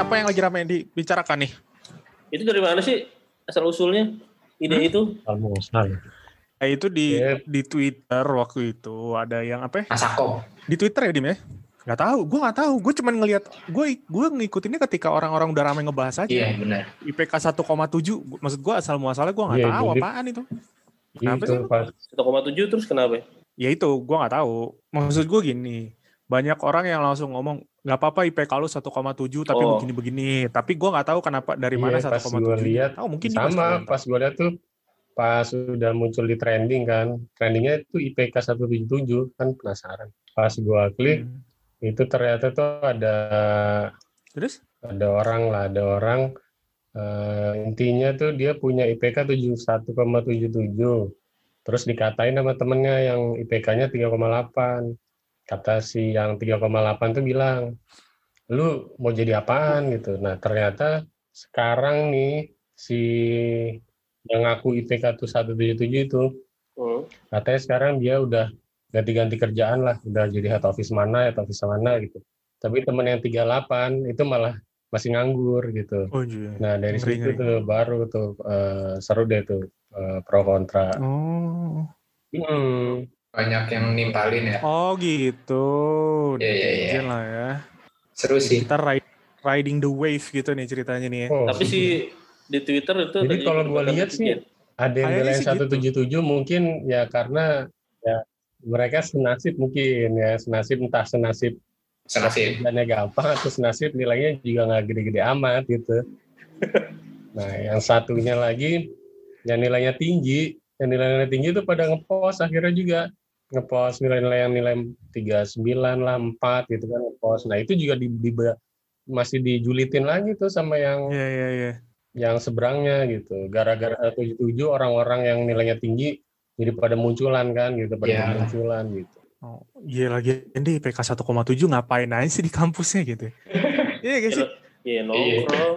apa yang lagi ramai dibicarakan nih? Itu dari mana sih asal usulnya ide Hmm? itu? Almusal. Eh, itu di Yep. di Twitter waktu itu ada yang apa? ya? Asako. Di Twitter ya Dim ya? Gak tahu, gue nggak tahu. Gue cuman ngelihat, gue gue ngikutinnya ketika orang-orang udah ramai ngebahas aja. Iya benar. IPK 1,7, Gua- maksud gue asal muasalnya gue nggak Iya, tahu jadi- apaan itu. Kenapa Itu sih? pas 1,7 terus kenapa? Ya itu, gue nggak tahu. Maksud gue gini, banyak orang yang langsung ngomong nggak apa-apa IPK lu 1,7 tapi Oh. begini-begini. Tapi gue nggak tahu kenapa dari mana Iya, pas 1,7. gua lihat, Tahu mungkin sama pas gue lihat tuh pas udah muncul di trending kan trendingnya itu IPK 177 kan penasaran pas gue klik Hmm. itu ternyata tuh ada Terus? ada orang lah ada orang eh, intinya tuh dia punya IPK 71,77 terus dikatain sama temennya yang IPK-nya 3,8 kata si yang 3,8 tuh bilang lu mau jadi apaan gitu nah ternyata sekarang nih si yang ngaku IPK tuh 177 itu Hmm. katanya sekarang dia udah ganti-ganti kerjaan lah udah jadi head office mana head office mana gitu tapi temen yang 38 itu malah masih nganggur gitu Oh iya. nah dari Ngeri, situ ngeri. tuh baru tuh eh, seru deh tuh eh, pro kontra Oh. Hmm, Banyak yang nimpalin ya. Oh gitu. Iya, iya, iya. Lah ya. Seru sih. Kita ri- riding the wave gitu nih ceritanya nih ya. oh, Tapi sih di Twitter itu Jadi tadi kalau gua perdebatan lihat sih, ada yang Kayaknya belain sih 177 mungkin ya karena ya mereka senasib mungkin ya senasib entah senasib Senasib. nilainya gampang atau senasib nilainya juga nggak gede-gede amat gitu. Nah, yang satunya lagi yang nilainya tinggi, yang nilainya tinggi itu pada ngepost akhirnya juga ngepost nilai-nilai yang nilai 39 lah, 4 gitu kan ngepost. Nah, itu juga di, di- masih dijulitin lagi tuh sama yang Iya iya iya. yang seberangnya gitu. Gara-gara 77 orang-orang yang nilainya tinggi jadi pada munculan kan gitu, pada Iya. munculan gitu. Oh, iya lagi ini IPK 1,7 ngapain aja sih di kampusnya gitu. Iya gak sih? Iya nongkrong.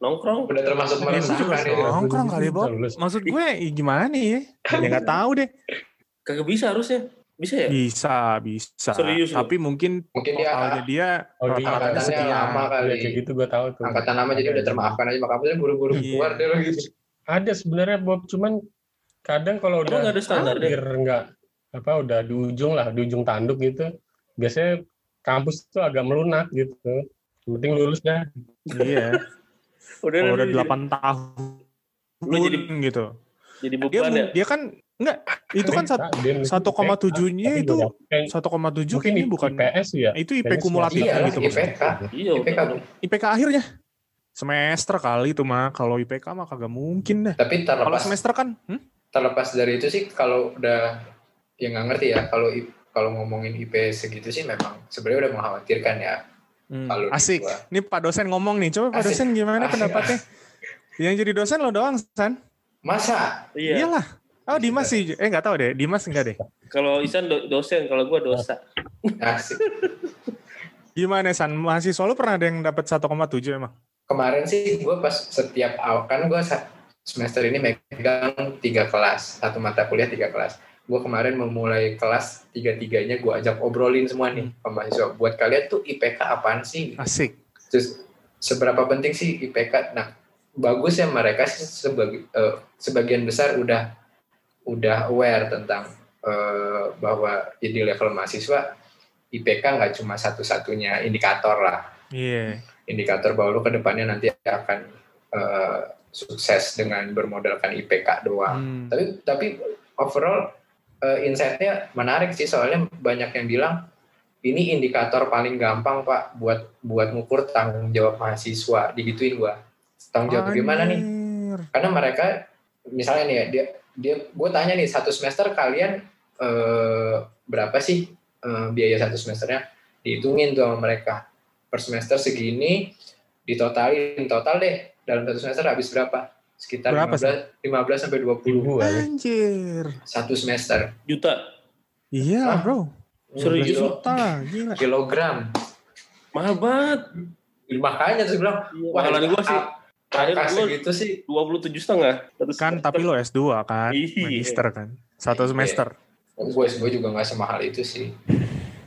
Nongkrong. Udah termasuk Iya, meresahkan juga itu. nongkrong kali Bob. Maksud gue ya gimana nih ya? Ya nggak tahu deh. Kagak bisa harusnya. Bisa ya? Bisa, bisa. Serius? Tapi mungkin Mungkin dia totalnya dia Oh, iya, angkatannya sekian. lama kali. Ya, kayak gitu gue tahu tuh. Angkatan nama jadi udah termaafkan aja maka kampusnya buru-buru Iya. keluar deh lo gitu. Ada sebenarnya Bob, cuman kadang kalau udah nggak ada standarnya? hampir nggak apa udah di ujung lah, di ujung tanduk gitu, biasanya kampus tuh agak melunak gitu. Yang penting lulus dah. Iya. Udah udah jadi- 8 tahun Lu jadi- gitu. Jadi Dia beban ya. dia kan enggak itu kan sat- 1,7-nya Tapi itu kayak- 1,7 mungkin kayaknya bukan IPS ya. itu IP kumulatif Iya lah, gitu maksudnya. IPK. Iya. IPK. IPK akhirnya semester kali itu mah kalau IPK mah kagak mungkin deh. Tapi Kalau terlepas semester kan hmm? terlepas dari itu sih kalau udah ya nggak ngerti ya kalau kalau ngomongin IP segitu sih memang sebenarnya udah mengkhawatirkan ya Hmm, kalau asik. Ini Pak dosen ngomong nih. Coba Pak Asik. dosen gimana Asik, pendapatnya? Yang jadi dosen lo doang, San? Masa? Iya. Iyalah. Oh, Dimas sih. Eh, nggak tahu deh. Dimas enggak deh. Kalau Isan do- dosen, kalau gua dosa. Asik. Gimana, San? Mahasiswa lu pernah ada yang dapat 1,7 emang? Kemarin sih gue pas setiap awal kan gue semester ini megang tiga kelas, satu mata kuliah tiga kelas. Gue kemarin memulai kelas tiga-tiganya gue ajak obrolin semua nih ke mahasiswa. Buat kalian tuh IPK apaan sih? Asik. Terus seberapa penting sih IPK? Nah, bagus ya mereka sih sebagi, eh, sebagian besar udah udah aware tentang eh, bahwa ya di level mahasiswa IPK nggak cuma satu-satunya indikator lah Iya. indikator bahwa lu ke depannya nanti akan eh, sukses dengan bermodalkan IPK doang. Hmm. Tapi tapi overall eh, insight-nya menarik sih soalnya banyak yang bilang ini indikator paling gampang pak buat buat ngukur tanggung jawab mahasiswa digituin gua. Tanggung jawab gimana nih? Karena mereka misalnya nih ya dia dia gue tanya nih satu semester kalian eh, berapa sih eh, biaya satu semesternya dihitungin tuh sama mereka per semester segini ditotalin total deh dalam satu semester habis berapa sekitar Berapa 15 15 sampai 20 Ribu kali. Anjir. satu semester Juta. Iya, Hah? bro. Serius? 15 juta. Gila. kilogram Mahal banget. makanya terus bilang wah Mahalan gua sih terakhir angka gua segitu sih 27 setengah. Kan semester. tapi lo S2 kan, magister kan. Satu Iya. semester. gue gue juga nggak semahal itu sih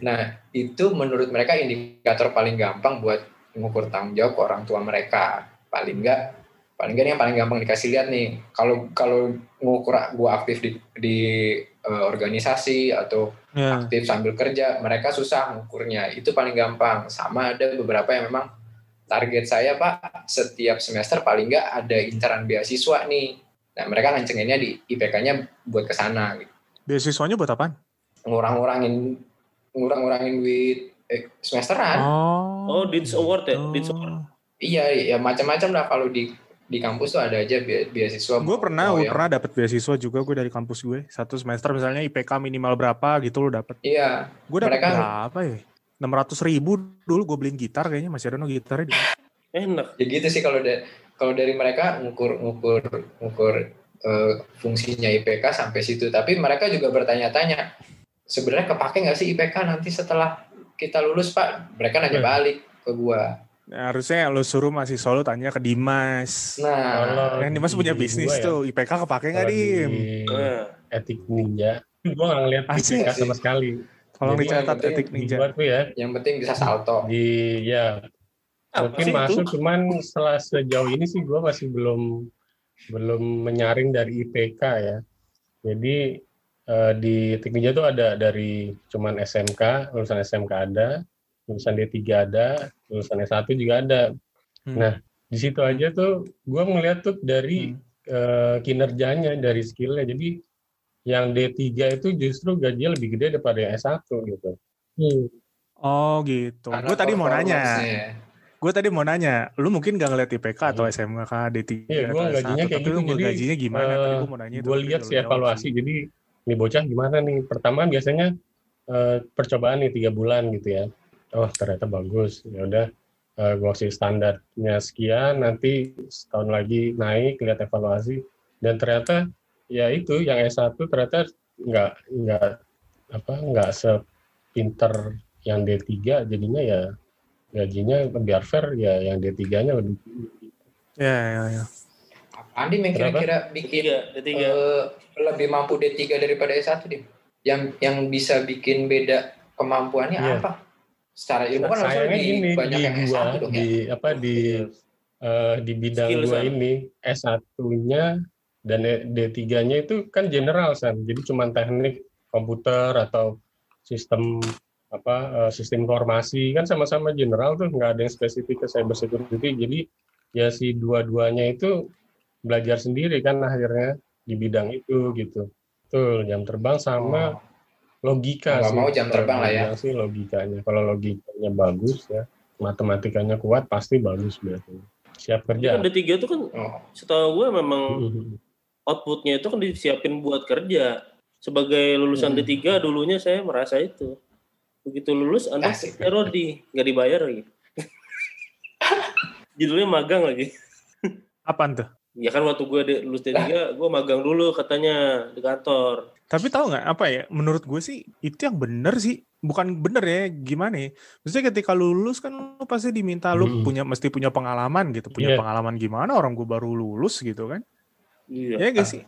nah itu menurut mereka indikator paling gampang buat ngukur tanggung jawab ke orang tua mereka paling enggak paling enggak yang paling gampang dikasih lihat nih kalau kalau ngukur gue aktif di di uh, organisasi atau Ya. aktif sambil kerja mereka susah ngukurnya itu paling gampang sama ada beberapa yang memang target saya pak setiap semester paling enggak ada incaran beasiswa nih nah mereka ngancenginnya di IPK-nya buat ke sana gitu Beasiswanya buat apaan? ngurang-ngurangin ngurang-ngurangin duit eh, semesteran Oh. Oh, Dean's Award ya? Dean's Oh. Award. Iya, ya macam-macam lah kalau di di kampus tuh ada aja be- beasiswa. Gue pernah, mau gue yang- pernah dapat beasiswa juga gue dari kampus gue. Satu semester misalnya IPK minimal berapa gitu lo dapet. Iya, Gue dapat Mereka- berapa ya? 600 ribu dulu gue beliin gitar kayaknya masih ada no gitarnya di Enak. ya gitu sih kalau da- kalau dari mereka ngukur ngukur ngukur eh, fungsinya IPK sampai situ. Tapi mereka juga bertanya-tanya, sebenarnya kepake nggak sih IPK nanti setelah kita lulus Pak? Mereka nanya Hmm. balik ke gua. Nah, harusnya lo suruh masih solo tanya ke Dimas. Nah, Yang Dimas di punya bisnis ya, tuh, IPK kepake nggak Dim? di Nah, etik ninja, gue nggak ngeliat Asik IPK sama sekali. Tolong Jadi dicatat etik Di ninja. gua tuh ya, yang penting bisa salto. di ya apa mungkin itu? masuk cuman setelah sejauh ini sih gue masih belum belum menyaring dari IPK ya jadi eh, di teknik ninja tuh ada dari cuman SMK lulusan SMK ada lulusan D3 ada lulusan S1 juga ada Hmm. nah di situ aja tuh gue ngeliat tuh dari Hmm. eh, kinerjanya dari skillnya jadi yang D3 itu justru gajinya lebih gede daripada yang S1 gitu Hmm. Oh gitu. Karena Gue tadi mau nanya. performance-nya. Gue tadi mau nanya. Lu mungkin gak ngeliat IPK atau SMK D3 Iya, gua atau gajinya S1, kayak tapi gitu. lu Jadi, gajinya gimana? tadi eh, gue mau nanya itu. gue lihat sih jawab evaluasi sih. jadi ini bocah gimana nih pertama biasanya eh, percobaan nih tiga bulan gitu ya oh ternyata bagus ya udah eh, gue kasih standarnya sekian nanti setahun lagi naik lihat evaluasi dan ternyata ya itu yang S1 ternyata nggak nggak apa nggak sepinter yang D3 jadinya ya gajinya biar fair ya yang D3-nya lebih Ya, ya, ya. Andi yang kira-kira bikin Tiga, ada tiga. eh, lebih mampu D3 daripada S1 dim. Yang yang bisa bikin beda kemampuannya Iya. apa? Secara ilmu kan harusnya sayangnya lebih ini banyak di yang gua S1 dong ya. di apa di eh, di bidang Skill, gua ini S1-nya dan D3-nya itu kan general san jadi cuma teknik komputer atau sistem apa eh, sistem informasi kan sama-sama general tuh nggak ada yang spesifik ke cyber security jadi ya si dua-duanya itu belajar sendiri kan akhirnya di bidang itu gitu tuh jam terbang sama Oh. logika nggak sih. mau jam terbang lah ya. sih logikanya kalau logikanya bagus ya matematikanya kuat pasti bagus biasanya siap kerja kan D3 itu kan Oh, setahu gue memang Mhm. Outputnya itu kan disiapin buat kerja. Sebagai lulusan Hmm. D3 dulunya saya merasa itu. Begitu lulus Anda Asik. Rodi, nggak dibayar lagi. Judulnya magang lagi. Apaan tuh? Ya kan waktu gue di- lulus D3, gue magang dulu katanya di kantor. Tapi tahu nggak apa ya? Menurut gue sih itu yang bener sih. Bukan bener ya, gimana ya? Maksudnya ketika lu lulus kan lu pasti diminta lu Mm-mm. punya mesti punya pengalaman gitu. Punya Iya. pengalaman gimana orang gue baru lulus gitu kan? Iya. Ya gak sih?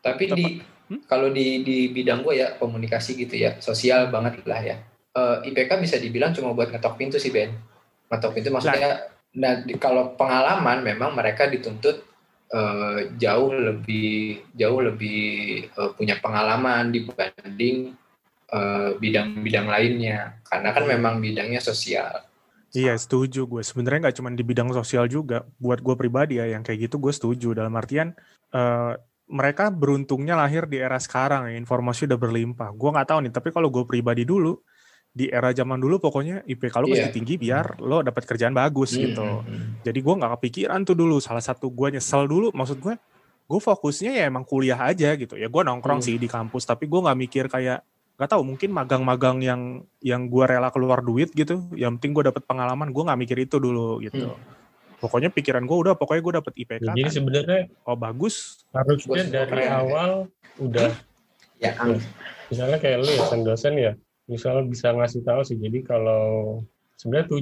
tapi Tepat. di Hmm? kalau di di bidang gue ya komunikasi gitu ya, sosial banget lah ya. Eh, IPK bisa dibilang cuma buat ngetok pintu sih Ben. Ngetok pintu maksudnya nah di- kalau pengalaman memang mereka dituntut eh, jauh lebih jauh lebih eh, punya pengalaman dibanding eh, bidang-bidang lainnya karena kan memang bidangnya sosial. Iya setuju gue. Sebenarnya nggak cuma di bidang sosial juga. Buat gue pribadi ya yang kayak gitu gue setuju. Dalam artian eh, mereka beruntungnya lahir di era sekarang ya. Informasi udah berlimpah. Gue nggak tahu nih. Tapi kalau gue pribadi dulu di era zaman dulu pokoknya IPK lu mesti Iya. tinggi biar lo dapat kerjaan bagus Hmm, gitu. hmm, hmm. Jadi gue nggak kepikiran tuh dulu. Salah satu gue nyesel dulu. Maksud gue gue fokusnya ya emang kuliah aja gitu. Ya gue nongkrong Hmm. sih di kampus. Tapi gue nggak mikir kayak nggak tahu mungkin magang-magang yang yang gue rela keluar duit gitu. Yang penting gue dapet pengalaman. Gue nggak mikir itu dulu gitu. Pokoknya pikiran gue udah pokoknya gue dapet IPK. jadi kan. sebenarnya Oh bagus. harusnya dari keren, ya. awal udah Ya, misalnya kayak lu ya sen dosen ya misalnya bisa ngasih tahu sih jadi kalau sebenarnya tuh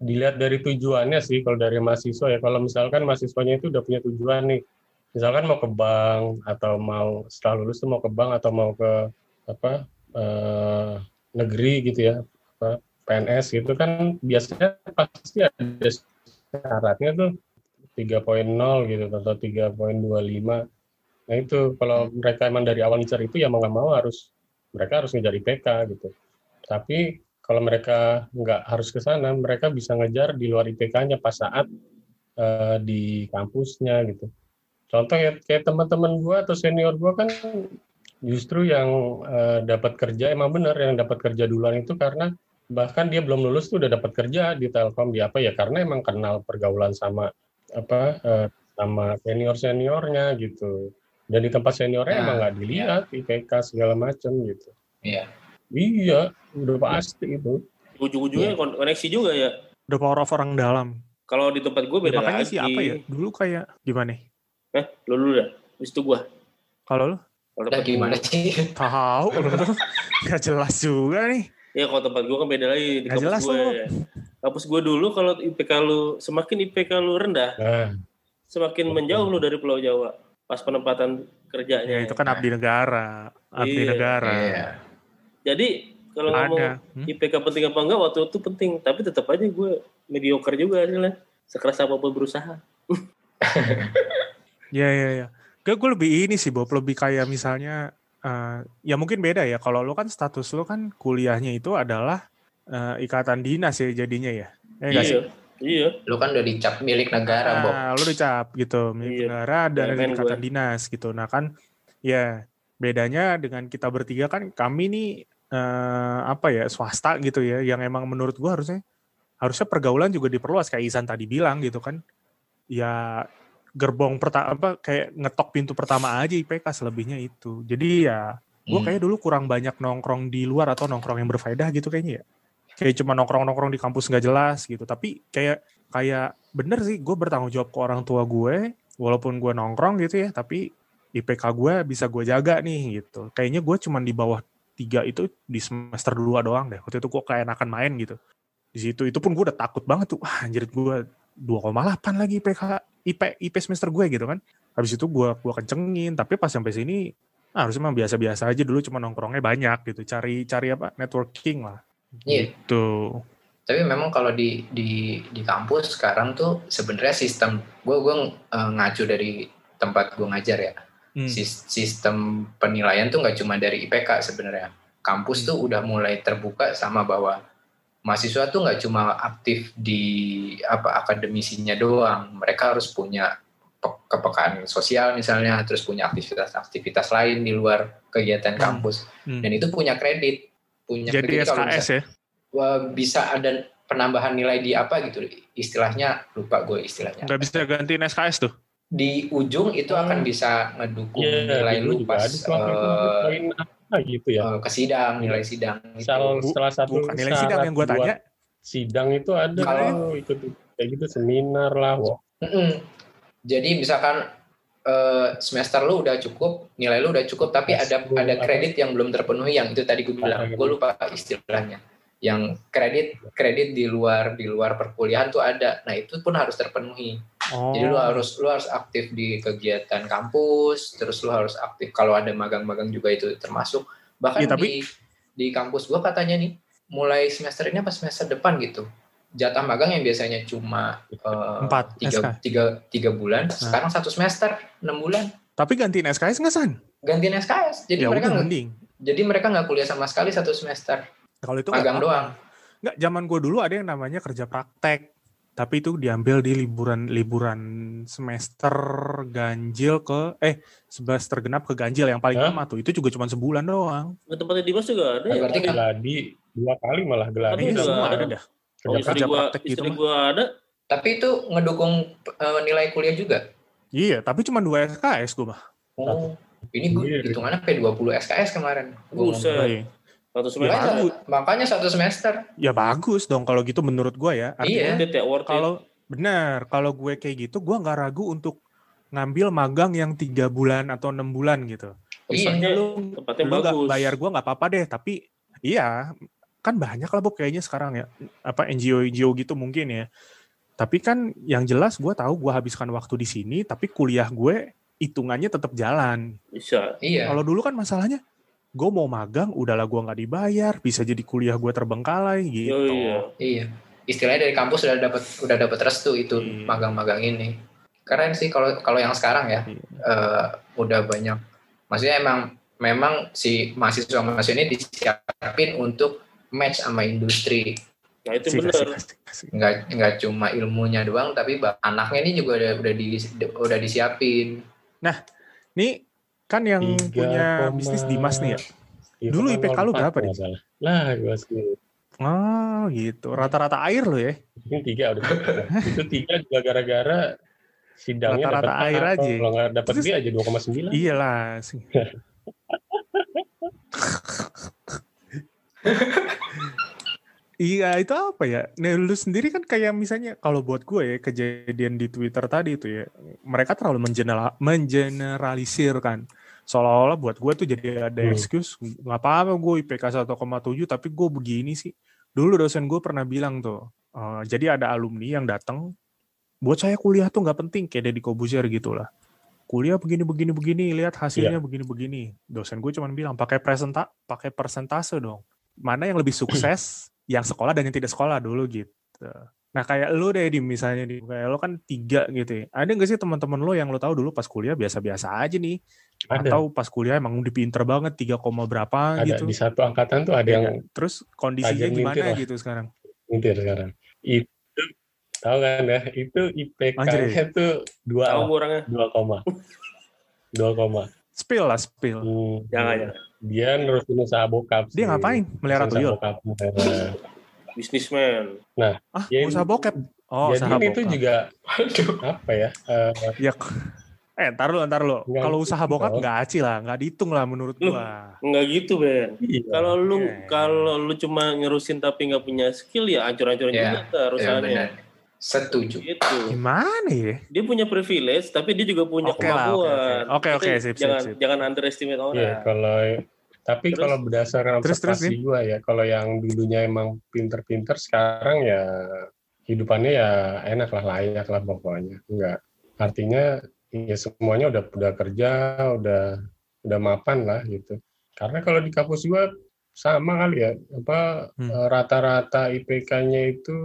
dilihat dari tujuannya sih kalau dari mahasiswa ya kalau misalkan mahasiswanya itu udah punya tujuan nih misalkan mau ke bank atau mau setelah lulus tuh mau ke bank atau mau ke apa eh, negeri gitu ya PNS gitu kan biasanya pasti ada syaratnya tuh 3.0 gitu atau 3.25. Nah itu kalau mereka emang dari awal ngejar itu ya mau nggak mau harus mereka harus ngejar IPK gitu. Tapi kalau mereka nggak harus ke sana, mereka bisa ngejar di luar IPK-nya pas saat uh, di kampusnya gitu. Contoh ya kayak teman-teman gua atau senior gua kan justru yang uh, dapat kerja emang benar yang dapat kerja duluan itu karena bahkan dia belum lulus tuh udah dapat kerja di Telkom. Di apa ya? Karena emang kenal pergaulan sama apa uh, sama senior seniornya gitu. Dan di tempat seniornya nah, emang nggak dilihat ya. IPK segala macam gitu. Iya. Iya udah pasti itu. Ujung-ujungnya ya. koneksi juga ya. Udah power of orang dalam. Kalau di tempat gue beda ya, makanya lagi. sih apa ya? Dulu kayak gimana eh lu dulu dah? Habis itu gue kalau lu kalau gimana sih tahu nggak jelas juga nih Ya kalau tempat gue kan beda lagi di kampus jelas gue. Ya. Kampus gue dulu kalau IPK lu semakin IPK lu rendah, nah. semakin menjauh lu dari Pulau Jawa pas penempatan kerjanya. Ya, itu kan abdi negara, abdi iya, negara. Iya. Jadi kalau ngomong hmm? IPK penting apa enggak waktu itu penting, tapi tetap aja gue mediocre juga hasilnya. Sekeras apa pun berusaha. ya ya ya. Gue lebih ini sih Bob, lebih kayak misalnya Uh, ya mungkin beda ya. Kalau lo kan status lo kan kuliahnya itu adalah uh, ikatan dinas ya jadinya ya. Eh, iya. Sih? Iya. Lo kan udah dicap milik negara, Bob. Nah, lo dicap gitu, milik iya. negara dan ada ikatan gue. dinas gitu. Nah kan, ya bedanya dengan kita bertiga kan kami nih uh, apa ya swasta gitu ya, yang emang menurut gua harusnya harusnya pergaulan juga diperluas kayak Isan tadi bilang gitu kan. Ya gerbong pertama apa kayak ngetok pintu pertama aja IPK selebihnya itu. Jadi ya gue hmm. kayak dulu kurang banyak nongkrong di luar atau nongkrong yang berfaedah gitu kayaknya ya. Kayak cuma nongkrong-nongkrong di kampus nggak jelas gitu. Tapi kayak kayak bener sih gue bertanggung jawab ke orang tua gue walaupun gue nongkrong gitu ya tapi IPK gue bisa gue jaga nih gitu. Kayaknya gue cuma di bawah tiga itu di semester dua doang deh. Waktu itu gue kayak enakan main gitu. Di situ itu pun gue udah takut banget tuh. Wah anjir gue 2,8 lagi IPK IP IP semester gue gitu kan. Habis itu gue gua kencengin, tapi pas sampai sini ah, harusnya mah biasa-biasa aja dulu cuma nongkrongnya banyak gitu. Cari cari apa? networking lah. Iya. Gitu. Tapi memang kalau di di di kampus sekarang tuh sebenarnya sistem gue gue uh, ngacu dari tempat gue ngajar ya. Hmm. Sistem penilaian tuh nggak cuma dari IPK sebenarnya. Kampus hmm. tuh udah mulai terbuka sama bahwa mahasiswa tuh nggak cuma aktif di apa akademisinya doang, mereka harus punya kepekaan sosial misalnya, terus punya aktivitas-aktivitas lain di luar kegiatan hmm. kampus, hmm. dan itu punya kredit, punya Jadi kredit SKS bisa, ya? Bisa ada penambahan nilai di apa gitu, istilahnya lupa gue istilahnya. Nggak bisa gantiin SKS tuh? Di ujung itu akan bisa ngedukung yeah, nilai lu pas nah, gitu ya. Uh, ke sidang, nilai sidang. Salah, itu. salah satu Bukan nilai sidang yang gue tanya. Sidang itu ada kalau ikut kayak gitu seminar lah. Wow. Mm -mm. Jadi misalkan uh, semester lu udah cukup, nilai lu udah cukup, tapi Mas, ada ada kredit yang belum terpenuhi yang itu tadi gue bilang, gue lupa istilahnya. Yang kredit kredit di luar di luar perkuliahan tuh ada. Nah itu pun harus terpenuhi. Oh. Jadi lu harus lu harus aktif di kegiatan kampus, terus lu harus aktif kalau ada magang-magang juga itu termasuk. Bahkan ya, tapi... di di kampus gua katanya nih mulai semester ini apa semester depan gitu. Jatah magang yang biasanya cuma uh, Empat, tiga, tiga, tiga bulan, nah. sekarang satu semester enam bulan. Tapi gantiin SKS nggak san? Gantiin SKS, jadi ya, mereka nggak. Jadi mereka nggak kuliah sama sekali satu semester. Kalau itu magang doang. Nggak, zaman gue dulu ada yang namanya kerja praktek tapi itu diambil di liburan liburan semester ganjil ke eh semester genap ke ganjil yang paling lama tuh itu juga cuma sebulan doang. Nah, tempatnya Dimas juga ada ya. Berarti kan geladi dua kali malah geladi. Ini semua ada, dah. Kerja, oh, kerja gua, praktek gitu gua ada. Tapi itu ngedukung uh, nilai kuliah juga. Iya, tapi cuma dua SKS gue mah. Oh, ini gue iya. hitungannya kayak 20 SKS kemarin. Buset. Satu semester. Ya, makanya satu semester. Ya bagus dong kalau gitu menurut gue ya. Artinya iya. Kalau benar, kalau gue kayak gitu, gue nggak ragu untuk ngambil magang yang tiga bulan atau enam bulan gitu. Misalnya iya. lu, lu gak bayar gue nggak apa-apa deh, tapi iya kan banyak lah Bob kayaknya sekarang ya apa NGO NGO gitu mungkin ya. Tapi kan yang jelas gue tahu gue habiskan waktu di sini, tapi kuliah gue hitungannya tetap jalan. Bisa. Iya. Kalau dulu kan masalahnya gue mau magang udahlah gue nggak dibayar bisa jadi kuliah gue terbengkalai gitu Yo, iya. Iya. Istilahnya dari kampus udah dapat udah dapat restu itu Iya. magang-magang ini. Keren sih kalau kalau yang sekarang ya Iya. eh, udah banyak. Maksudnya emang memang si mahasiswa mahasiswa ini disiapin untuk match sama industri. Nah itu benar. Nggak nggak cuma ilmunya doang, tapi anaknya ini juga udah udah di udah disiapin. nih kan yang Tiga punya koma- bisnis Dimas nih ya Itu Dulu IPK lu 04 berapa, salah. Lah, gue sih. oh gitu rata-rata air lo ya Ini tiga udah. itu tiga juga gara-gara sidangnya Rata-rata air aja. Kalau nggak dapat B aja 2,9. iyalah sih. Iya itu apa ya? Nah lu sendiri kan kayak misalnya kalau buat gue ya kejadian di Twitter tadi itu ya mereka terlalu mengeneral mengeneralisir kan seolah-olah buat gue tuh jadi ada Hmm. excuse nggak apa-apa gue IPK 1,7 tapi gue begini sih. Dulu dosen gue pernah bilang tuh eh, jadi ada alumni yang datang buat saya kuliah tuh nggak penting kayak Deddy Kobuzier gitu lah. Kuliah begini begini begini lihat hasilnya begini begini. Dosen gue cuman bilang pakai presenta pakai persentase dong. Mana yang lebih sukses yang sekolah dan yang tidak sekolah dulu gitu nah kayak lu deh di misalnya di kayak lo kan tiga gitu ya ada nggak sih teman-teman lo yang lo tahu dulu pas kuliah biasa-biasa aja nih Ada. atau pas kuliah emang udah pinter banget 3, koma berapa ada gitu di satu angkatan tuh ada Ya yang kan? terus kondisinya gimana gitu sekarang mintir sekarang. Itu tahu kan ya? Itu IPK-nya tuh dua Tahu orangnya. dua koma, dua koma. spill lah spill Hmm, Jangan ya. Dia nerusin usaha bokap. dia sih. ngapain melihara Usaha tuyul bokap. Nah, Bisnismen. ah Ya, usaha bokep oh Jadi usaha ini tuh bokap. juga Waduh. apa ya? eh, Ya, eh ntar lu, ntar lu. Nggak Kalau gitu usaha bokap dong. nggak aci lah, nggak dihitung lah menurut Lu- gua. Enggak gitu, Ben. iya. Kalau lu Oke. kalau lu cuma ngerusin tapi nggak punya skill ya hancur-hancurin Ya, juga ntar Ya usahanya. benar. Setuju. gitu. Gimana ya? Dia punya privilege tapi dia juga punya oke, kemampuan. oke. Oke, oke, Kita sip, sip, jangan sip. jangan underestimate orang. Iya, kalau tapi Terus? kalau berdasarkan Terus, terus, observasi gua ya, kalau yang dulunya emang pinter-pinter sekarang ya hidupannya ya enak lah, layak lah pokoknya. Enggak. Artinya ya semuanya udah udah kerja, udah udah mapan lah gitu. Karena kalau di kampus gua sama kali ya, apa Hmm. eh, rata-rata IPK-nya itu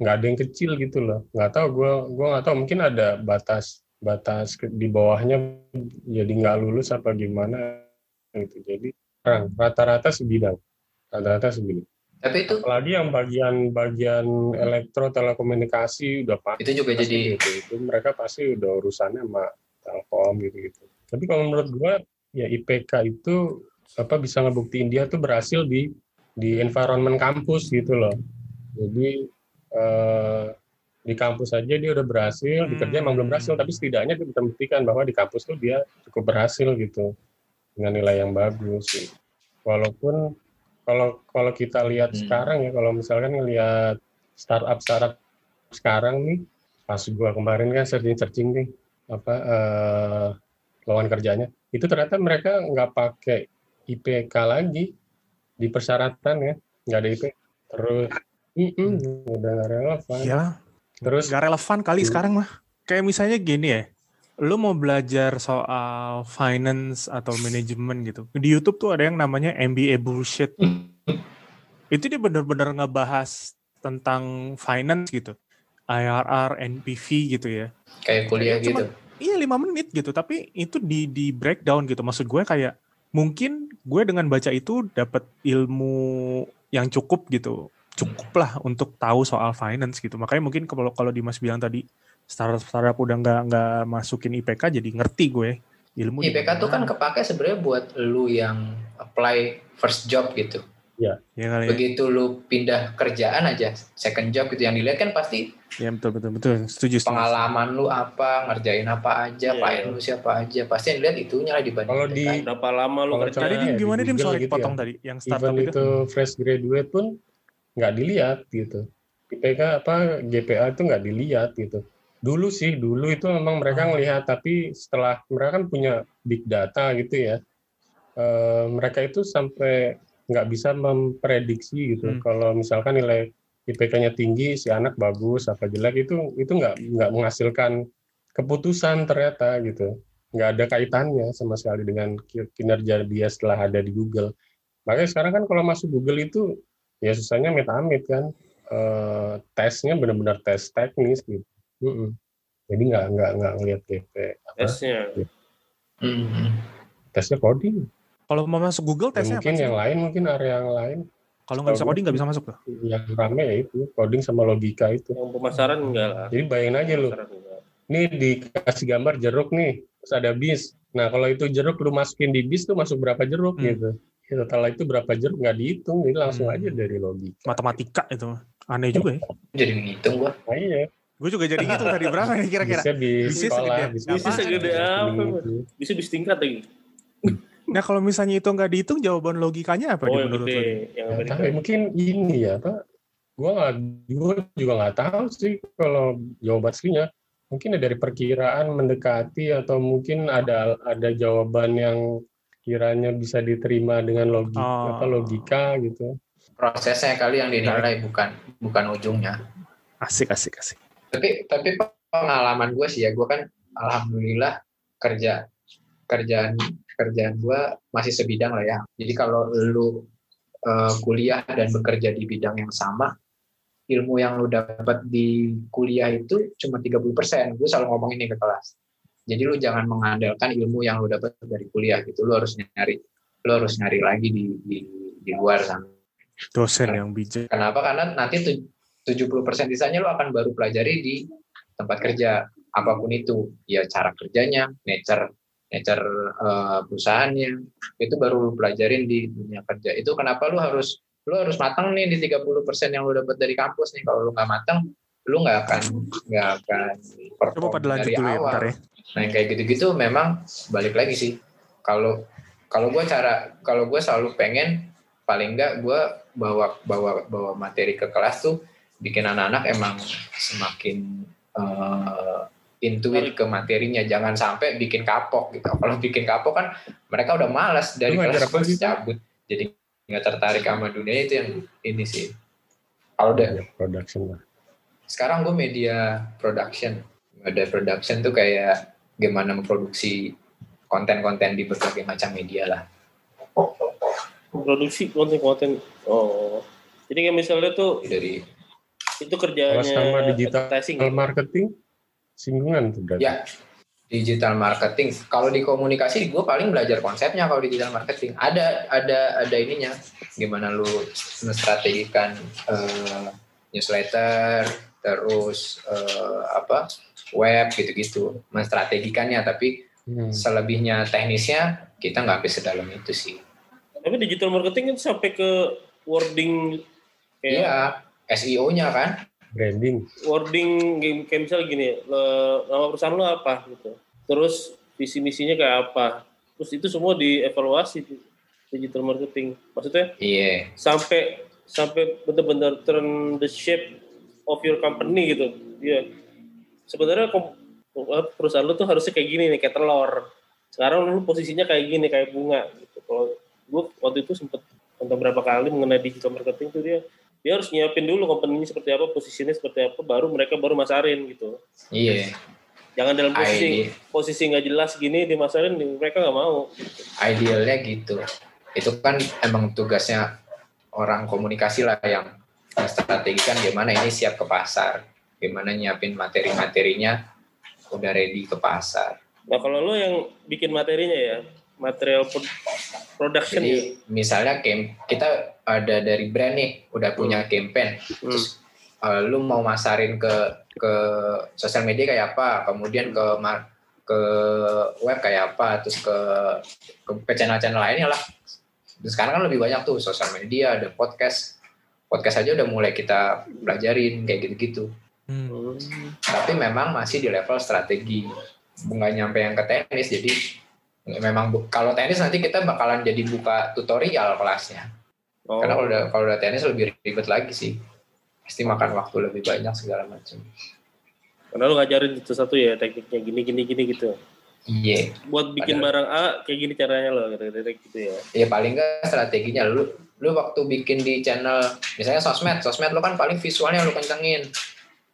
nggak ada yang kecil gitu loh. Nggak tahu gua gua nggak tahu mungkin ada batas batas di bawahnya jadi nggak lulus apa gimana gitu. Jadi rata-rata sebidang, rata-rata sebidang. Tapi itu Apalagi yang bagian-bagian elektro telekomunikasi udah pasti itu juga jadi gitu. Itu mereka pasti udah urusannya sama Telkom gitu-gitu. Tapi kalau menurut gua ya IPK itu apa bisa ngebuktiin dia tuh berhasil di di environment kampus gitu loh. Jadi eh, di kampus aja dia udah berhasil, di kerja emang belum berhasil, tapi setidaknya dia bisa membuktikan bahwa di kampus tuh dia cukup berhasil gitu dengan nilai yang bagus. Gitu. Walaupun kalau kalau kita lihat Hmm. sekarang ya, kalau misalkan ngelihat startup startup sekarang nih, pas gua kemarin kan searching searching nih apa eh, lowongan kerjanya, itu ternyata mereka nggak pakai IPK lagi di persyaratan ya, nggak ada IP. Terus, mm-mm, udah nggak relevan. Ya, Terus nggak relevan kali Hmm. sekarang mah. Kayak misalnya gini ya, lu mau belajar soal finance atau manajemen gitu. Di YouTube tuh ada yang namanya MBA bullshit. Itu dia bener-bener ngebahas tentang finance gitu. IRR, NPV gitu ya. kayak kuliah Cuma- gitu. Iya lima menit gitu, tapi itu di di breakdown gitu. Maksud gue kayak mungkin gue dengan baca itu dapat ilmu yang cukup gitu, cukup lah untuk tahu soal finance gitu. Makanya mungkin kalau kalau Dimas bilang tadi startup startup udah nggak nggak masukin IPK, jadi ngerti gue ilmu. IPK tuh kan kepake sebenarnya buat lu yang apply first job gitu. ya kali ya. Begitu lu pindah kerjaan aja, second job gitu yang dilihat kan pasti Ya betul betul betul. Setuju. setuju. pengalaman lu apa, ngerjain apa aja, Iya. klien lu siapa aja. Pasti yang dilihat itunya lah dibanding Kalau di-. Berapa lama lu Kalau kerja? Tadi Ya, gimana Dim sorry gitu potong ya. tadi yang startup even itu. itu fresh graduate pun nggak dilihat gitu. IPK apa GPA itu nggak dilihat gitu. Dulu sih, dulu itu memang mereka Ah. ngelihat, tapi setelah mereka kan punya big data gitu ya, eh, mereka itu sampai nggak bisa memprediksi gitu. Hmm. Kalau misalkan nilai IPK-nya tinggi, si anak bagus apa jelek itu itu nggak nggak menghasilkan keputusan ternyata gitu. nggak ada kaitannya sama sekali dengan kinerja dia setelah ada di Google. Makanya sekarang kan kalau masuk Google itu ya susahnya amit-amit kan uh, tesnya benar-benar tes teknis gitu. Mm -mm. Jadi nggak nggak nggak ngeliat GP. Tesnya. Gitu. Mm -hmm. Tesnya coding. Kalau mau masuk Google ya, tesnya ya, mungkin apa yang lain, mungkin area yang lain. Kalau nggak bisa coding nggak bisa masuk tuh? Yang rame ya itu coding sama logika itu. Yang pemasaran enggak lah. Jadi bayangin aja lu. Ini dikasih gambar jeruk nih, terus ada bis. Nah kalau itu jeruk lu masukin di bis tuh masuk berapa jeruk hmm. gitu. Ya, setelah itu berapa jeruk nggak dihitung, jadi langsung hmm. aja dari logika. Matematika itu aneh juga ya. Jadi ngitung gua. Nah, iya. Gue juga jadi gitu tadi berapa nih kira-kira? Bisa di sekolah, bisa, bisa segede apa? Bisa bisa tingkat lagi. Nah kalau misalnya itu nggak dihitung, jawaban logikanya apa? Oh, yang menurut gede, yang Tapi mungkin ini ya, Pak. Gue nggak, gue juga nggak tahu sih kalau jawaban aslinya. Mungkin dari perkiraan mendekati atau mungkin ada ada jawaban yang kiranya bisa diterima dengan logika oh. apa logika gitu. Prosesnya kali yang dinilai bukan bukan ujungnya. Asik asik asik. Tapi tapi pengalaman gue sih ya, gue kan alhamdulillah kerja kerjaan kerjaan gue masih sebidang lah ya. Jadi kalau lu uh, kuliah dan bekerja di bidang yang sama, ilmu yang lu dapat di kuliah itu cuma 30%. Gue selalu ngomong ini ke kelas. Jadi lu jangan mengandalkan ilmu yang lu dapat dari kuliah gitu. Lu harus nyari lu harus nyari lagi di di, di luar sana. Dosen yang bijak. Kenapa? Karena nanti 70% sisanya lu akan baru pelajari di tempat kerja apa pun itu. Ya cara kerjanya, nature nature uh, perusahaannya itu baru lu pelajarin di dunia kerja itu kenapa lu harus lu harus matang nih di 30% yang lu dapat dari kampus nih kalau lu nggak matang lu nggak akan nggak akan perform pada dari dulu ya, awal. Ya, nah yang kayak gitu-gitu memang balik lagi sih kalau kalau gue cara kalau gue selalu pengen paling nggak gue bawa bawa bawa materi ke kelas tuh bikin anak-anak emang semakin uh, intuit ke materinya. Jangan sampai bikin kapok gitu. Kalau bikin kapok kan mereka udah malas dari kelas sih? cabut. Jadi nggak tertarik sama dunia itu yang ini sih. Kalau udah production lah. Sekarang gue media production. Ada production tuh kayak gimana memproduksi konten-konten di berbagai macam media lah. Produksi konten-konten. Oh. Jadi kayak misalnya tuh dari itu kerjanya sama digital marketing singgungan tuh berarti. Ya, digital marketing. Kalau di komunikasi, gue paling belajar konsepnya kalau digital marketing. Ada ada ada ininya. Gimana lu menstrategikan uh, newsletter, terus uh, apa web gitu-gitu, menstrategikannya. Tapi hmm. selebihnya teknisnya kita nggak bisa sedalam itu sih. Tapi digital marketing itu sampai ke wording. Iya, SEO-nya kan? Branding. Wording kayak misalnya gini nama perusahaan lo apa gitu. Terus visi misinya kayak apa. Terus itu semua dievaluasi digital marketing. Maksudnya iya. yeah. sampai sampai benar-benar turn the shape of your company gitu. Ya yeah. sebenarnya perusahaan lo tuh harusnya kayak gini nih kayak telur. Sekarang lu posisinya kayak gini kayak bunga gitu. Kalau gue waktu itu sempet nonton berapa kali mengenai digital marketing tuh dia dia harus nyiapin dulu company seperti apa, posisinya seperti apa, baru mereka baru masarin gitu. Iya. Jangan dalam posisi Ide. posisi nggak jelas gini dimasarin, mereka nggak mau. Idealnya gitu. Itu kan emang tugasnya orang komunikasi lah yang strategikan gimana ini siap ke pasar, gimana nyiapin materi-materinya udah ready ke pasar. Nah kalau lo yang bikin materinya ya, material production Jadi, ya? misalnya kita ada dari brand nih udah punya hmm. campaign hmm. terus uh, lu mau masarin ke ke sosial media kayak apa kemudian ke ke web kayak apa terus ke ke channel-channel lainnya lah terus sekarang kan lebih banyak tuh sosial media ada podcast podcast aja udah mulai kita belajarin kayak gitu-gitu hmm. tapi memang masih di level strategi nggak nyampe yang ke teknis jadi memang kalau tenis nanti kita bakalan jadi buka tutorial kelasnya. Oh. Karena kalau udah kalau udah tenis lebih ribet lagi sih. Pasti makan waktu lebih banyak segala macam. Karena lu ngajarin itu satu ya tekniknya gini gini gini gitu. Iya. Yeah. Buat bikin Padahal, barang A kayak gini caranya loh kira-kira gitu ya. Iya paling enggak strateginya lu lu waktu bikin di channel misalnya sosmed, sosmed lu kan paling visualnya lu kencengin.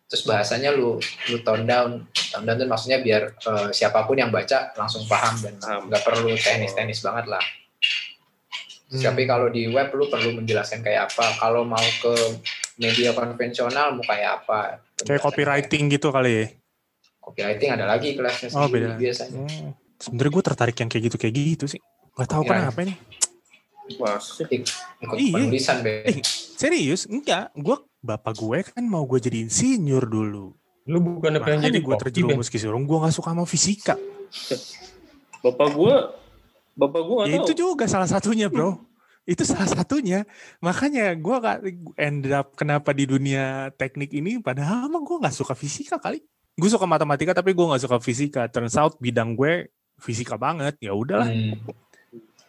terus bahasanya lu lu tone down tone down itu maksudnya biar uh, siapa pun yang baca langsung paham dan nggak perlu teknis-teknis banget lah hmm. tapi kalau di web lu perlu menjelaskan kayak apa kalau mau ke media konvensional mau kayak apa kayak copywriting kayak, gitu kali ya copywriting ada lagi kelasnya oh, beda. biasanya hmm. sebenarnya gue tertarik yang kayak gitu kayak gitu sih Gak tahu ya. kenapa nih Masih ikut iya. penulisan eh, serius enggak gue bapak gue kan mau gue jadi insinyur dulu. Lu bukan pengen jadi gue terjerumus ke surung, gue gak suka sama fisika. Bapak gue, bapak gue gak ya, Itu juga salah satunya bro. itu salah satunya. Makanya gue gak end up kenapa di dunia teknik ini, padahal emang gue gak suka fisika kali. Gue suka matematika tapi gue gak suka fisika. Turns out bidang gue fisika banget. Ya udahlah. Hmm.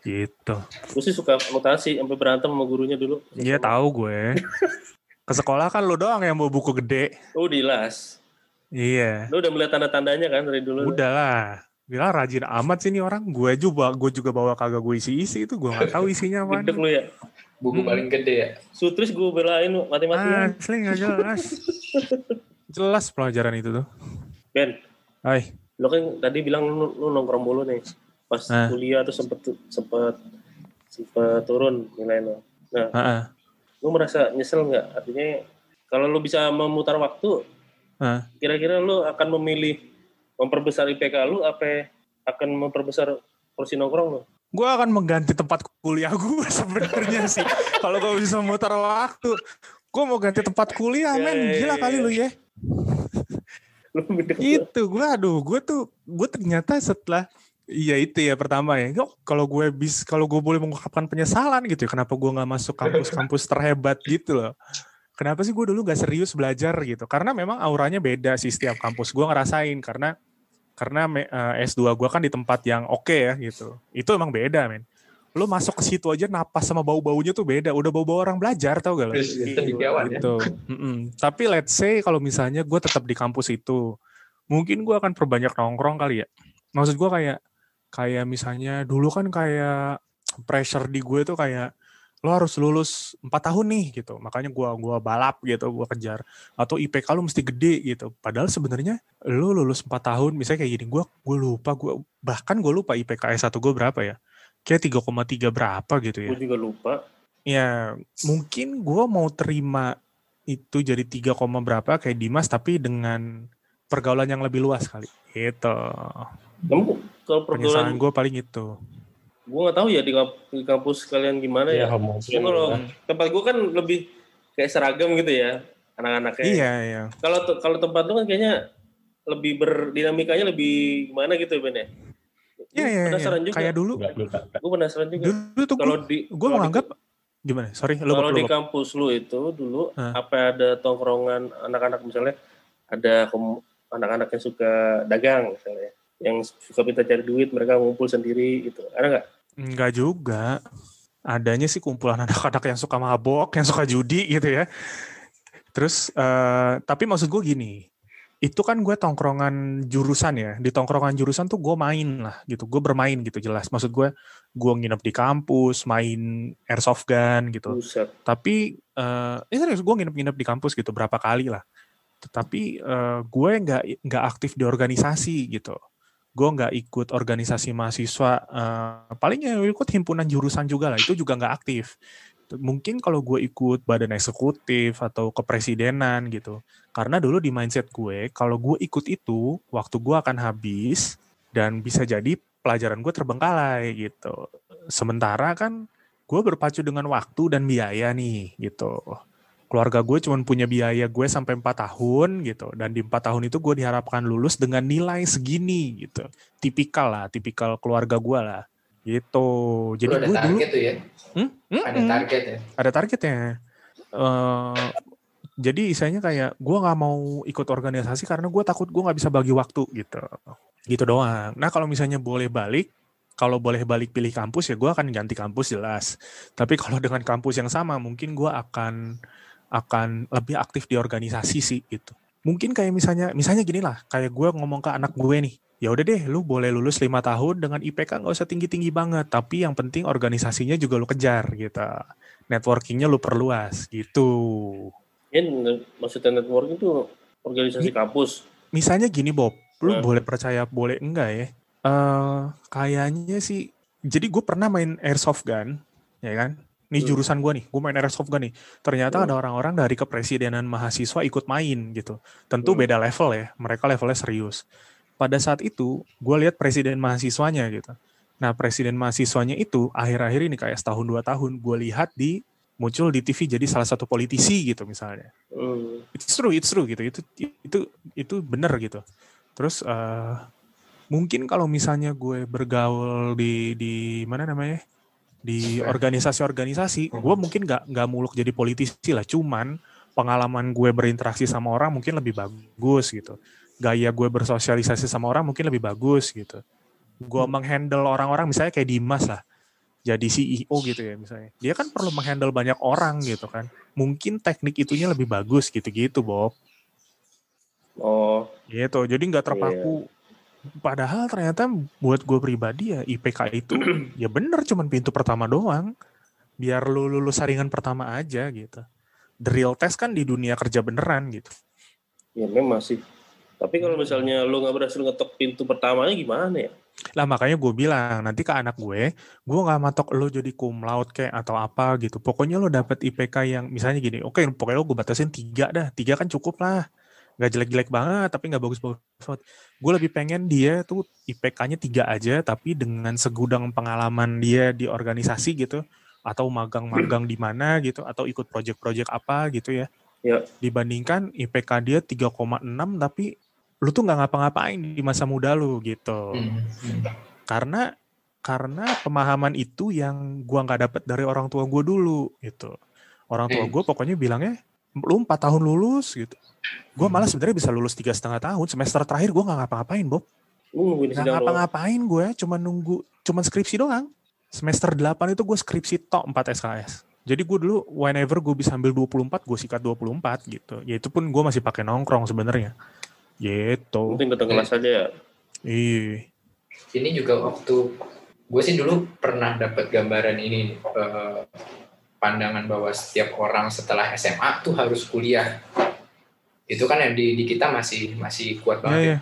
Gitu. Gue sih suka notasi sampai berantem sama gurunya dulu. Iya tahu gue. Ke sekolah kan lo doang yang bawa buku gede. Oh, dilas. Iya. Lo udah melihat tanda-tandanya kan dari dulu? Udah lah. Bilang rajin amat sih nih orang. Gue juga, gue juga bawa kagak gue isi-isi itu. Gue gak tahu isinya apa. Gede lu ya? Buku hmm. paling gede ya? Sutris gue belain mati-matian. Asli gak jelas. jelas pelajaran itu tuh. Ben. Hai. Lo kan tadi bilang lu, lu nongkrong mulu nih. Pas nah. kuliah tuh sempet sempet sempet turun nilai lo. Nah, uh -uh lu merasa nyesel nggak artinya kalau lu bisa memutar waktu kira-kira lu akan memilih memperbesar IPK lu apa akan memperbesar kursi nongkrong lu gue akan mengganti tempat kuliah gue sebenarnya sih kalau gue bisa memutar waktu gue mau ganti tempat kuliah ya, men ya, gila ya, kali lu ya itu gue aduh gue tuh gue ternyata setelah Iya itu ya pertama ya. Kalau gue bis, kalau gue boleh mengungkapkan penyesalan gitu ya, kenapa gue nggak masuk kampus-kampus terhebat gitu loh. Kenapa sih gue dulu gak serius belajar gitu? Karena memang auranya beda sih setiap kampus. Gue ngerasain karena karena uh, eh, S2 gue kan di tempat yang oke okay ya gitu. Itu emang beda men. Lo masuk ke situ aja napas sama bau-baunya tuh beda. Udah bau-bau orang belajar tau gak lo? Gitu. gitu. Mm -mm. Tapi let's say kalau misalnya gue tetap di kampus itu, mungkin gue akan perbanyak nongkrong kali ya. Maksud gue kayak kayak misalnya dulu kan kayak pressure di gue tuh kayak lo harus lulus empat tahun nih gitu. Makanya gue gua balap gitu gue kejar. Atau IPK lo mesti gede gitu. Padahal sebenarnya lo lulus empat tahun misalnya kayak gini gue gue lupa gue bahkan gue lupa IPK S1 gue berapa ya? Kayak 3,3 berapa gitu ya. Gue juga lupa. Ya mungkin gue mau terima itu jadi 3, berapa kayak Dimas tapi dengan pergaulan yang lebih luas kali. Gitu. Kamu kalau pergaulan gue paling itu. Gue nggak tahu ya di, di kampus kalian gimana ya. ya. Kalau ya. tempat gue kan lebih kayak seragam gitu ya anak-anaknya. Iya iya. Kalau kalau tempat lu kan kayaknya lebih berdinamikanya lebih gimana gitu ya Ben ya? Iya iya. Penasaran iya. juga. Kayak dulu. Gue penasaran juga. Dulu tuh kalau di gue menganggap gimana? Sorry, kalau di kampus lu itu dulu huh? apa ada tongkrongan anak-anak misalnya ada anak-anak yang suka dagang misalnya yang suka minta cari duit mereka ngumpul sendiri gitu ada nggak Enggak juga. Adanya sih kumpulan anak-anak yang suka mabok yang suka judi gitu ya. Terus uh, tapi maksud gue gini itu kan gue tongkrongan jurusan ya. Di tongkrongan jurusan tuh gue main lah gitu. Gue bermain gitu jelas. Maksud gue gue nginep di kampus main airsoft gun gitu. Buset. tapi uh, eh serius gue nginep-nginep di kampus gitu berapa kali lah. Tetapi uh, gue nggak nggak aktif di organisasi gitu gue nggak ikut organisasi mahasiswa uh, paling ya ikut himpunan jurusan juga lah itu juga nggak aktif. Mungkin kalau gue ikut badan eksekutif atau kepresidenan gitu karena dulu di mindset gue kalau gue ikut itu waktu gue akan habis dan bisa jadi pelajaran gue terbengkalai gitu. Sementara kan gue berpacu dengan waktu dan biaya nih gitu keluarga gue cuma punya biaya gue sampai 4 tahun gitu. Dan di empat tahun itu gue diharapkan lulus dengan nilai segini gitu. Tipikal lah tipikal keluarga gue lah. Gitu. Jadi gue dulu tuh ya? Hmm? Hmm? ada target ya? Ada targetnya. Uh, jadi istilahnya kayak gue nggak mau ikut organisasi karena gue takut gue nggak bisa bagi waktu gitu. Gitu doang. Nah kalau misalnya boleh balik kalau boleh balik pilih kampus ya gue akan ganti kampus jelas. Tapi kalau dengan kampus yang sama mungkin gue akan akan lebih aktif di organisasi sih gitu. Mungkin kayak misalnya, misalnya gini lah, kayak gue ngomong ke anak gue nih, ya udah deh, lu boleh lulus lima tahun dengan IPK nggak usah tinggi tinggi banget, tapi yang penting organisasinya juga lu kejar gitu, networkingnya lu perluas gitu. Ya, maksudnya networking itu organisasi kampus. Misalnya gini Bob, lu Hmm. boleh percaya boleh enggak ya? Eh kayaknya sih. Jadi gue pernah main airsoft gun, ya kan? Nih Hmm. jurusan gue nih, gue main airsoft gun nih. Ternyata Hmm. ada orang-orang dari kepresidenan mahasiswa ikut main gitu. Tentu Hmm. beda level ya, mereka levelnya serius. Pada saat itu, gue lihat presiden mahasiswanya gitu. Nah, presiden mahasiswanya itu akhir-akhir ini kayak setahun dua tahun, gue lihat di muncul di TV jadi salah satu politisi gitu misalnya Hmm. it's true, it's true gitu. Itu itu itu benar gitu. Terus eh mungkin kalau misalnya gue bergaul di di mana namanya di organisasi-organisasi, gue mungkin nggak nggak muluk jadi politisi lah. Cuman pengalaman gue berinteraksi sama orang mungkin lebih bagus gitu. Gaya gue bersosialisasi sama orang mungkin lebih bagus gitu. Gue menghandle orang-orang misalnya kayak Dimas lah jadi CEO gitu ya misalnya. Dia kan perlu menghandle banyak orang gitu kan. Mungkin teknik itunya lebih bagus gitu-gitu Bob. Oh, gitu. Jadi nggak terpaku padahal ternyata buat gue pribadi ya IPK itu ya bener cuman pintu pertama doang. Biar lu lulus saringan pertama aja gitu. The real test kan di dunia kerja beneran gitu. Ya memang sih. Tapi kalau misalnya lu nggak berhasil ngetok pintu pertamanya gimana ya? lah makanya gue bilang nanti ke anak gue gue nggak matok lo jadi cum laude kayak atau apa gitu. Pokoknya lo dapet IPK yang misalnya gini oke pokoknya lo gue batasin tiga dah. Tiga kan cukup lah nggak jelek-jelek banget tapi nggak bagus-bagus banget gue lebih pengen dia tuh IPK-nya tiga aja tapi dengan segudang pengalaman dia di organisasi gitu atau magang-magang di mana gitu atau ikut project-project apa gitu ya Ya. dibandingkan IPK dia 3,6 tapi lu tuh nggak ngapa-ngapain di masa muda lu gitu Hmm. Hmm. karena karena pemahaman itu yang gua nggak dapet dari orang tua gue dulu gitu orang tua Hmm. gue pokoknya bilangnya lu empat tahun lulus gitu. Gue malah sebenarnya bisa lulus tiga setengah tahun. Semester terakhir gue nggak ngapa-ngapain Bob. Sidang doang. ngapa-ngapain gue cuma nunggu cuma skripsi doang. Semester 8 itu gue skripsi tok 4 SKS jadi gue dulu whenever gue bisa ambil 24 gue sikat 24 gitu. Ya itu pun gue masih pakai nongkrong sebenarnya. Gitu. Penting datang kelas aja ya. iya. Ini juga waktu gue sih dulu pernah dapat gambaran ini eh, pandangan bahwa setiap orang setelah SMA tuh harus kuliah itu kan yang di, di kita masih masih kuat banget ya. iya.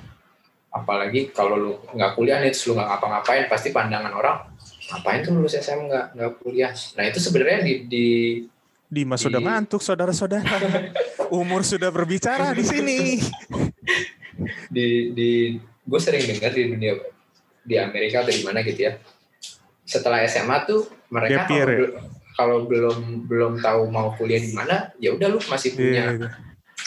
apalagi kalau lu nggak kuliah nih terus lu nggak ngapa-ngapain pasti pandangan orang ngapain tuh lulus SMA nggak nggak kuliah nah itu sebenarnya di, di Dimas sudah Di- ngantuk, saudara-saudara. Umur sudah berbicara di sini. di di gue sering dengar di dunia di Amerika atau di mana gitu ya setelah SMA tuh mereka kalau, kalau belum belum tahu mau kuliah di mana ya udah lu masih punya Iya,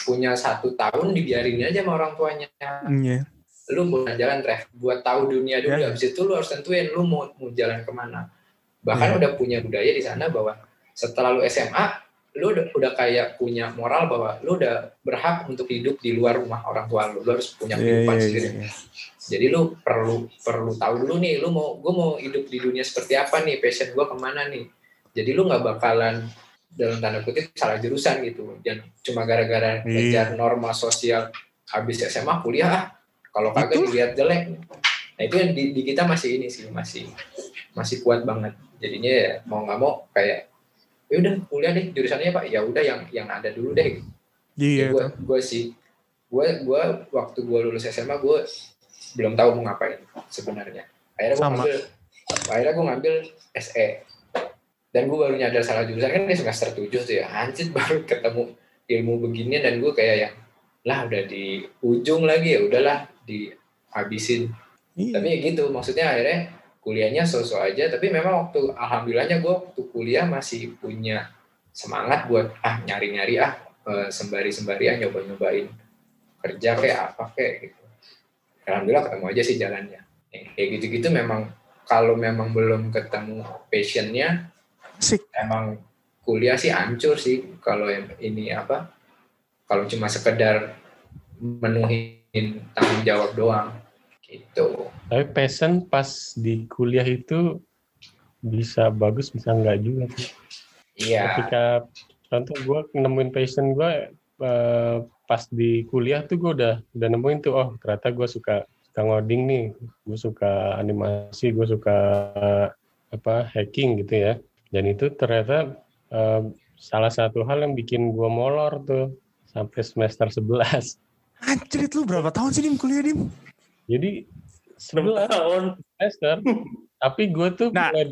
punya satu tahun dibiarin aja sama orang tuanya iya. lu buat jalan ref buat tahu dunia dulu Ya. habis itu lu harus tentuin lu mau mau jalan ke mana bahkan Ya. udah punya budaya di sana bahwa setelah lu SMA lu udah, udah kayak punya moral bahwa lu udah berhak untuk hidup di luar rumah orang tua lu lu harus punya Iya, kehidupan iya, sendiri iya. jadi lu perlu perlu tahu dulu nih lu mau gue mau hidup di dunia seperti apa nih passion gue ke mana nih jadi lu nggak bakalan dalam tanda kutip salah jurusan gitu. Dan cuma gara-gara Iya. ngejar norma sosial habis SMA kuliah ah kalau kagak dilihat jelek. Nah itu yang di, di kita masih ini sih masih masih kuat banget. Jadinya ya mau nggak mau kayak ya udah kuliah deh jurusannya pak ya udah yang yang ada dulu deh. Iya, gue tuh. gue sih gue gue waktu gue lulus SMA gue belum tahu mau ngapain sebenarnya. Akhirnya gue ngambil akhirnya gue ngambil SE dan gue baru nyadar salah jurusan kan di semester 7 tuh ya. Anjir baru ketemu ilmu beginian dan gue kayak yang lah udah di ujung lagi ya udahlah dihabisin. Iya. tapi ya gitu maksudnya akhirnya kuliahnya sosok aja. Tapi memang waktu alhamdulillahnya gue waktu kuliah masih punya semangat buat ah nyari-nyari ah eh, sembari-sembari ah nyoba-nyobain kerja kayak apa kayak gitu. Alhamdulillah ketemu aja sih jalannya. Kayak gitu-gitu memang kalau memang belum ketemu passionnya Asik. emang kuliah sih hancur sih kalau yang ini apa kalau cuma sekedar menuhin tanggung jawab doang gitu Tapi passion pas di kuliah itu bisa bagus bisa enggak juga sih. iya Ketika contoh gue nemuin passion gue eh, pas di kuliah tuh gue udah udah nemuin tuh oh ternyata gue suka suka ngoding nih, gue suka animasi, gue suka apa hacking gitu ya. Dan itu ternyata eh, salah satu hal yang bikin gue molor tuh sampai semester 11 Anjir lu berapa tahun sih Dim kuliah Dim? Jadi 6 11 tahun. semester. Tapi gue tuh Nah. mulai,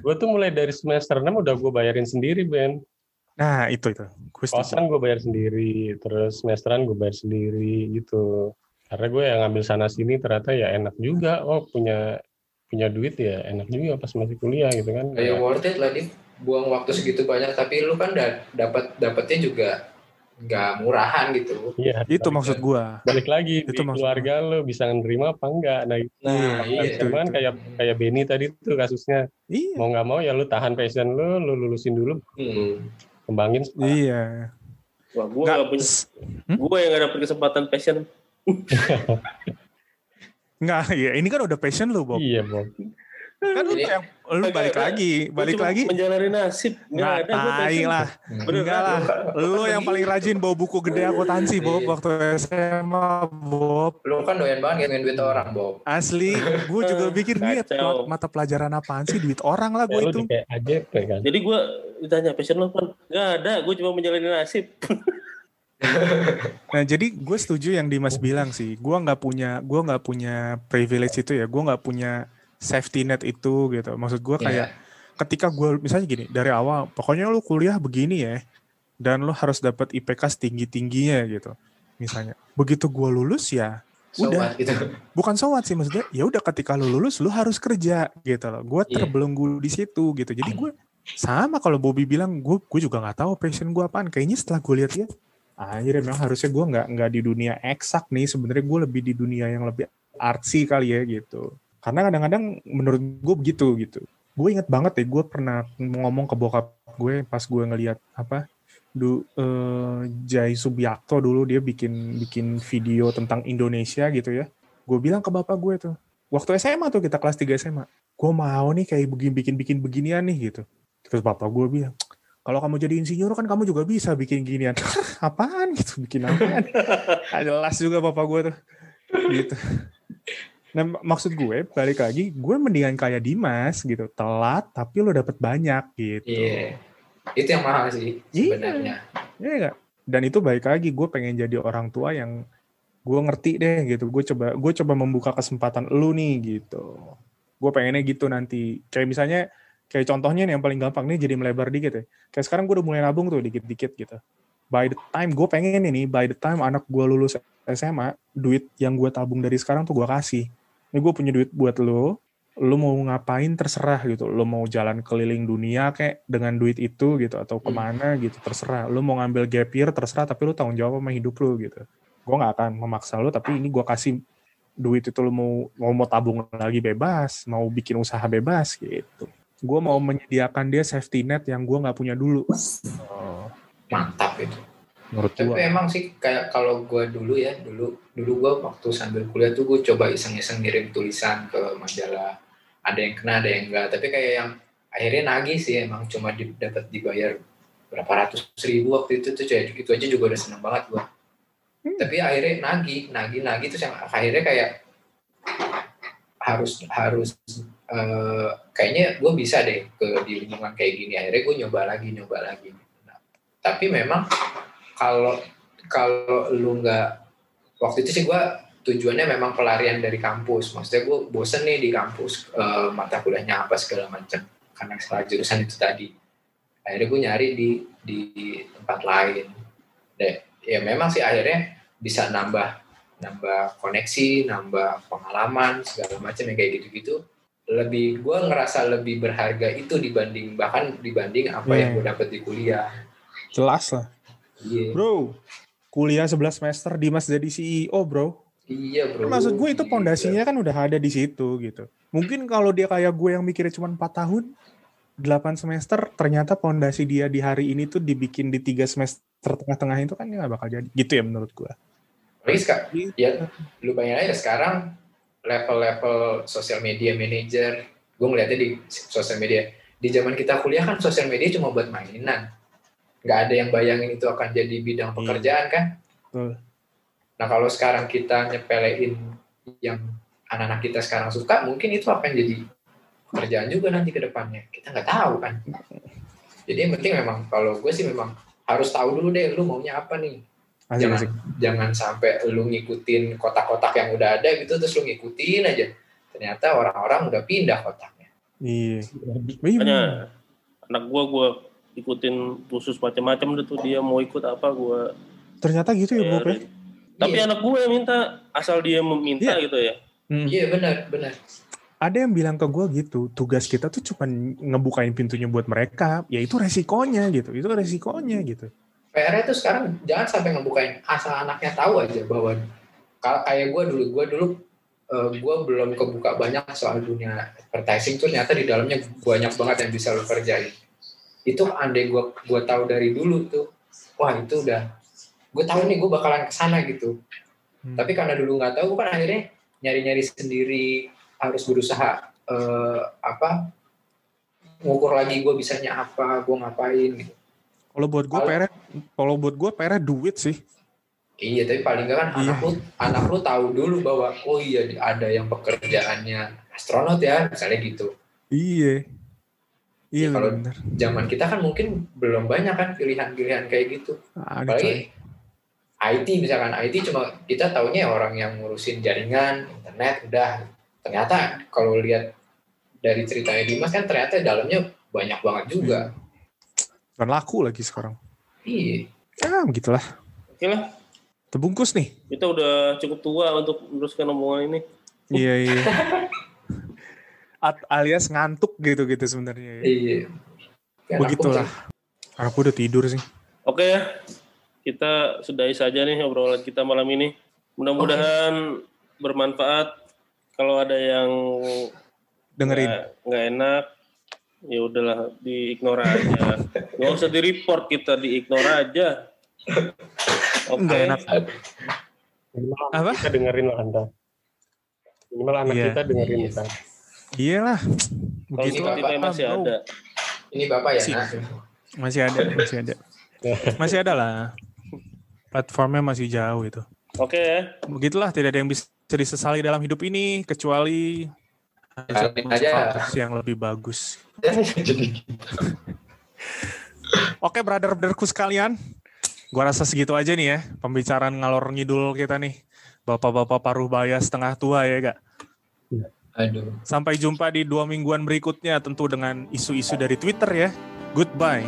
gue tuh mulai dari semester 6 udah gue bayarin sendiri, Ben. Nah itu itu. Gue. Kosan gue bayar sendiri, terus semesteran gue bayar sendiri gitu. Karena gue yang ngambil sana sini ternyata ya enak juga. Oh punya punya duit ya enak juga pas masih kuliah gitu kan. Kayak worth it lah, Dim. Buang waktu segitu banyak, tapi lu kan da- dapat dapatnya juga nggak murahan gitu. Iya, Itu balik- maksud gue. balik lagi Itu di maksud keluarga lo bisa nerima apa enggak. Nah, Nah, Iya, iya. itu, cuman itu. kayak kayak Benny tadi tuh kasusnya Iya. mau nggak mau ya lu tahan passion lu, lu lulusin dulu, Hmm. kembangin. Iya. Wah, gue Nggak, gak punya. Hmm? Gue yang gak dapet kesempatan passion. Nggak, ya ini kan udah passion lu, Bob. Iya, Bob. Kan lu yang lu balik lagi, balik cuma lagi. Menjalani nasib. Gak Nggak, ada tai lah. Bener Enggak lah. Lu yang paling rajin bawa buku gede akuntansi, Bob, Iya. waktu SMA, Bob. Lu kan doyan banget ngitungin duit orang, Bob. Asli, gue juga pikir nih Kacau. mata pelajaran apaan sih duit orang lah gue lu itu. kayak AJP kan. Jadi gue ditanya passion lo kan? Gak ada, gue cuma menjalani nasib. Nah jadi gue setuju yang Dimas bilang sih. Gue nggak punya, gue nggak punya privilege itu ya. Gue nggak punya safety net itu gitu. Maksud gue kayak Iya. ketika gue misalnya gini dari awal, pokoknya lu kuliah begini ya, dan lu harus dapat IPK setinggi tingginya gitu. Misalnya, begitu gue lulus ya, So udah what, gitu. bukan sowat sih maksudnya. Ya udah ketika lu lulus, lu harus kerja gitu loh. Gue Iya. terbelenggu di situ gitu. Jadi gue sama kalau Bobby bilang, gue gue juga nggak tahu passion gue apaan. Kayaknya setelah gue lihat ya, akhirnya memang harusnya gue nggak nggak di dunia eksak nih. Sebenarnya gue lebih di dunia yang lebih artsy kali ya gitu. Karena kadang-kadang menurut gue begitu gitu. Gue inget banget deh, gue pernah ngomong ke bokap gue pas gue ngeliat apa du eh, Jai Subiakto dulu dia bikin bikin video tentang Indonesia gitu ya. Gue bilang ke bapak gue tuh, waktu SMA tuh kita kelas 3 SMA, gue mau nih kayak begini bikin bikin beginian nih gitu. Terus bapak gue bilang, kalau kamu jadi insinyur kan kamu juga bisa bikin ginian. apaan gitu, bikin apaan? Jelas juga bapak gue tuh. Gitu. Nah, mak- maksud gue balik lagi, gue mendingan kayak Dimas gitu, telat tapi lo dapet banyak gitu. Iya. Itu yang mahal sih Iya. sebenarnya. Iya nggak? Dan itu baik lagi, gue pengen jadi orang tua yang gue ngerti deh gitu. Gue coba gue coba membuka kesempatan lu nih gitu. Gue pengennya gitu nanti. Kayak misalnya kayak contohnya nih yang paling gampang nih jadi melebar dikit ya. Kayak sekarang gue udah mulai nabung tuh dikit-dikit gitu. By the time gue pengen ini, by the time anak gue lulus SMA, duit yang gue tabung dari sekarang tuh gue kasih. Ini gue punya duit buat lo, lo mau ngapain terserah gitu. Lo mau jalan keliling dunia kayak dengan duit itu gitu atau ke mana gitu terserah. Lo mau ngambil gap year terserah tapi lo tanggung jawab sama hidup lo gitu. Gue nggak akan memaksa lo tapi ini gue kasih duit itu lo mau mau mau tabung lagi bebas, mau bikin usaha bebas gitu. Gue mau menyediakan dia safety net yang gue nggak punya dulu. Mantap itu. Menurut Tapi gue. emang sih kayak kalau gue dulu ya, dulu dulu gue waktu sambil kuliah tuh gue coba iseng-iseng ngirim tulisan ke majalah. Ada yang kena, ada yang enggak. Tapi kayak yang akhirnya nagih sih emang cuma di- dapat dibayar berapa ratus ribu waktu itu tuh kayak itu aja juga udah seneng banget gue. Hmm. Tapi akhirnya nagih, nagih, nagih terus yang akhirnya kayak harus harus eh, kayaknya gue bisa deh ke di lingkungan kayak gini. Akhirnya gue nyoba lagi, nyoba lagi. Nah, tapi memang kalau kalau lu nggak waktu itu sih gue tujuannya memang pelarian dari kampus maksudnya gue bosen nih di kampus eh, mata kuliahnya apa segala macam karena salah jurusan itu tadi akhirnya gue nyari di di tempat lain deh ya memang sih akhirnya bisa nambah nambah koneksi nambah pengalaman segala macam yang kayak gitu-gitu lebih gue ngerasa lebih berharga itu dibanding bahkan dibanding apa yang Hmm. gue dapet di kuliah Jelas lah. iya Bro, kuliah 11 semester Dimas jadi CEO bro. Iya bro. Maksud gue itu Iya. pondasinya kan udah ada di situ gitu. Mungkin kalau dia kayak gue yang mikirnya cuma 4 tahun, 8 semester, ternyata pondasi dia di hari ini tuh dibikin di tiga semester tengah-tengah itu kan nggak bakal jadi. Gitu ya menurut gue. Apalagi sekarang, ya lu bayangin aja sekarang level-level sosial media manager, gue ngeliatnya di sosial media. Di zaman kita kuliah kan sosial media cuma buat mainan. Nggak ada yang bayangin itu akan jadi bidang pekerjaan kan. Betul. Nah kalau sekarang kita nyepelein yang anak-anak kita sekarang suka, mungkin itu akan jadi pekerjaan juga nanti ke depannya. Kita nggak tahu kan. Jadi yang penting memang kalau gue sih memang harus tahu dulu deh lu maunya apa nih. Asik, jangan asik. jangan sampai lu ngikutin kotak-kotak yang udah ada gitu terus lu ngikutin aja ternyata orang-orang udah pindah kotaknya Iya. Makanya anak gua gua ikutin khusus macam-macam deh tuh dia mau ikut apa gua Ternyata gitu ya, Bob ya? bayarin. Tapi Iya. anak gue yang minta asal dia meminta Iya. gitu ya. Hmm. iya benar benar Ada yang bilang ke gue gitu, tugas kita tuh cuma ngebukain pintunya buat mereka, ya itu resikonya gitu, itu resikonya gitu. PR itu sekarang jangan sampai ngebukain asal anaknya tahu aja bahwa kalau kayak gue dulu gue dulu gue belum kebuka banyak soal dunia advertising tuh ternyata di dalamnya banyak banget yang bisa lo kerjain. Itu andai gue gue tahu dari dulu tuh wah itu udah gue tahu nih gue bakalan ke sana gitu. Hmm. tapi karena dulu nggak tahu gue kan akhirnya nyari-nyari sendiri harus berusaha eh, apa ngukur lagi gue bisanya apa gue ngapain gitu Kalau buat gue PR, kalau buat gue PR duit sih. Iya, tapi paling nggak kan Iya. anak lu anak lu tahu dulu bahwa oh iya ada yang pekerjaannya astronot ya, misalnya gitu. Iya. Iya Ya, kalau- benar. Zaman kita kan mungkin belum banyak kan pilihan-pilihan kayak gitu. Coy. Apalagi IT misalkan IT cuma kita taunya orang yang ngurusin jaringan, internet udah. Ternyata kalau lihat dari ceritanya Dimas kan ternyata dalamnya banyak banget juga. Dan laku lagi sekarang. Iya. Ya begitulah. Oke lah, Terbungkus nih. kita udah cukup tua untuk meneruskan omongan ini. Iya iya. At- alias ngantuk gitu-gitu sebenarnya ya. Iya. Kayak Begitulah. kucing. Aku udah tidur sih. Oke ya, kita sudahi saja nih obrolan kita malam ini. Mudah-mudahan bermanfaat. Kalau ada yang Dengerin. nggak enak, ya udahlah diignore aja. Nggak usah di report kita diignore aja. Oke. Nggak enak. Minimal Apa? kita dengerin lah anda. Minimal anak Iya. kita dengerin Iya. kita. Iyalah. Begitu lah, masih bro. ada. Ini Bapak ya, Sih. Nak? Masih ada, masih ada. Masih ada lah. Platformnya masih jauh itu. Oke ya. Begitulah tidak ada yang bisa disesali dalam hidup ini kecuali Aja. yang lebih bagus. Jadi Oke, brother-brotherku sekalian. Gua rasa segitu aja nih ya pembicaraan ngalor ngidul kita nih. Bapak-bapak paruh baya setengah tua ya, Kak. Aduh. Sampai jumpa di dua mingguan berikutnya tentu dengan isu-isu dari Twitter ya. Goodbye.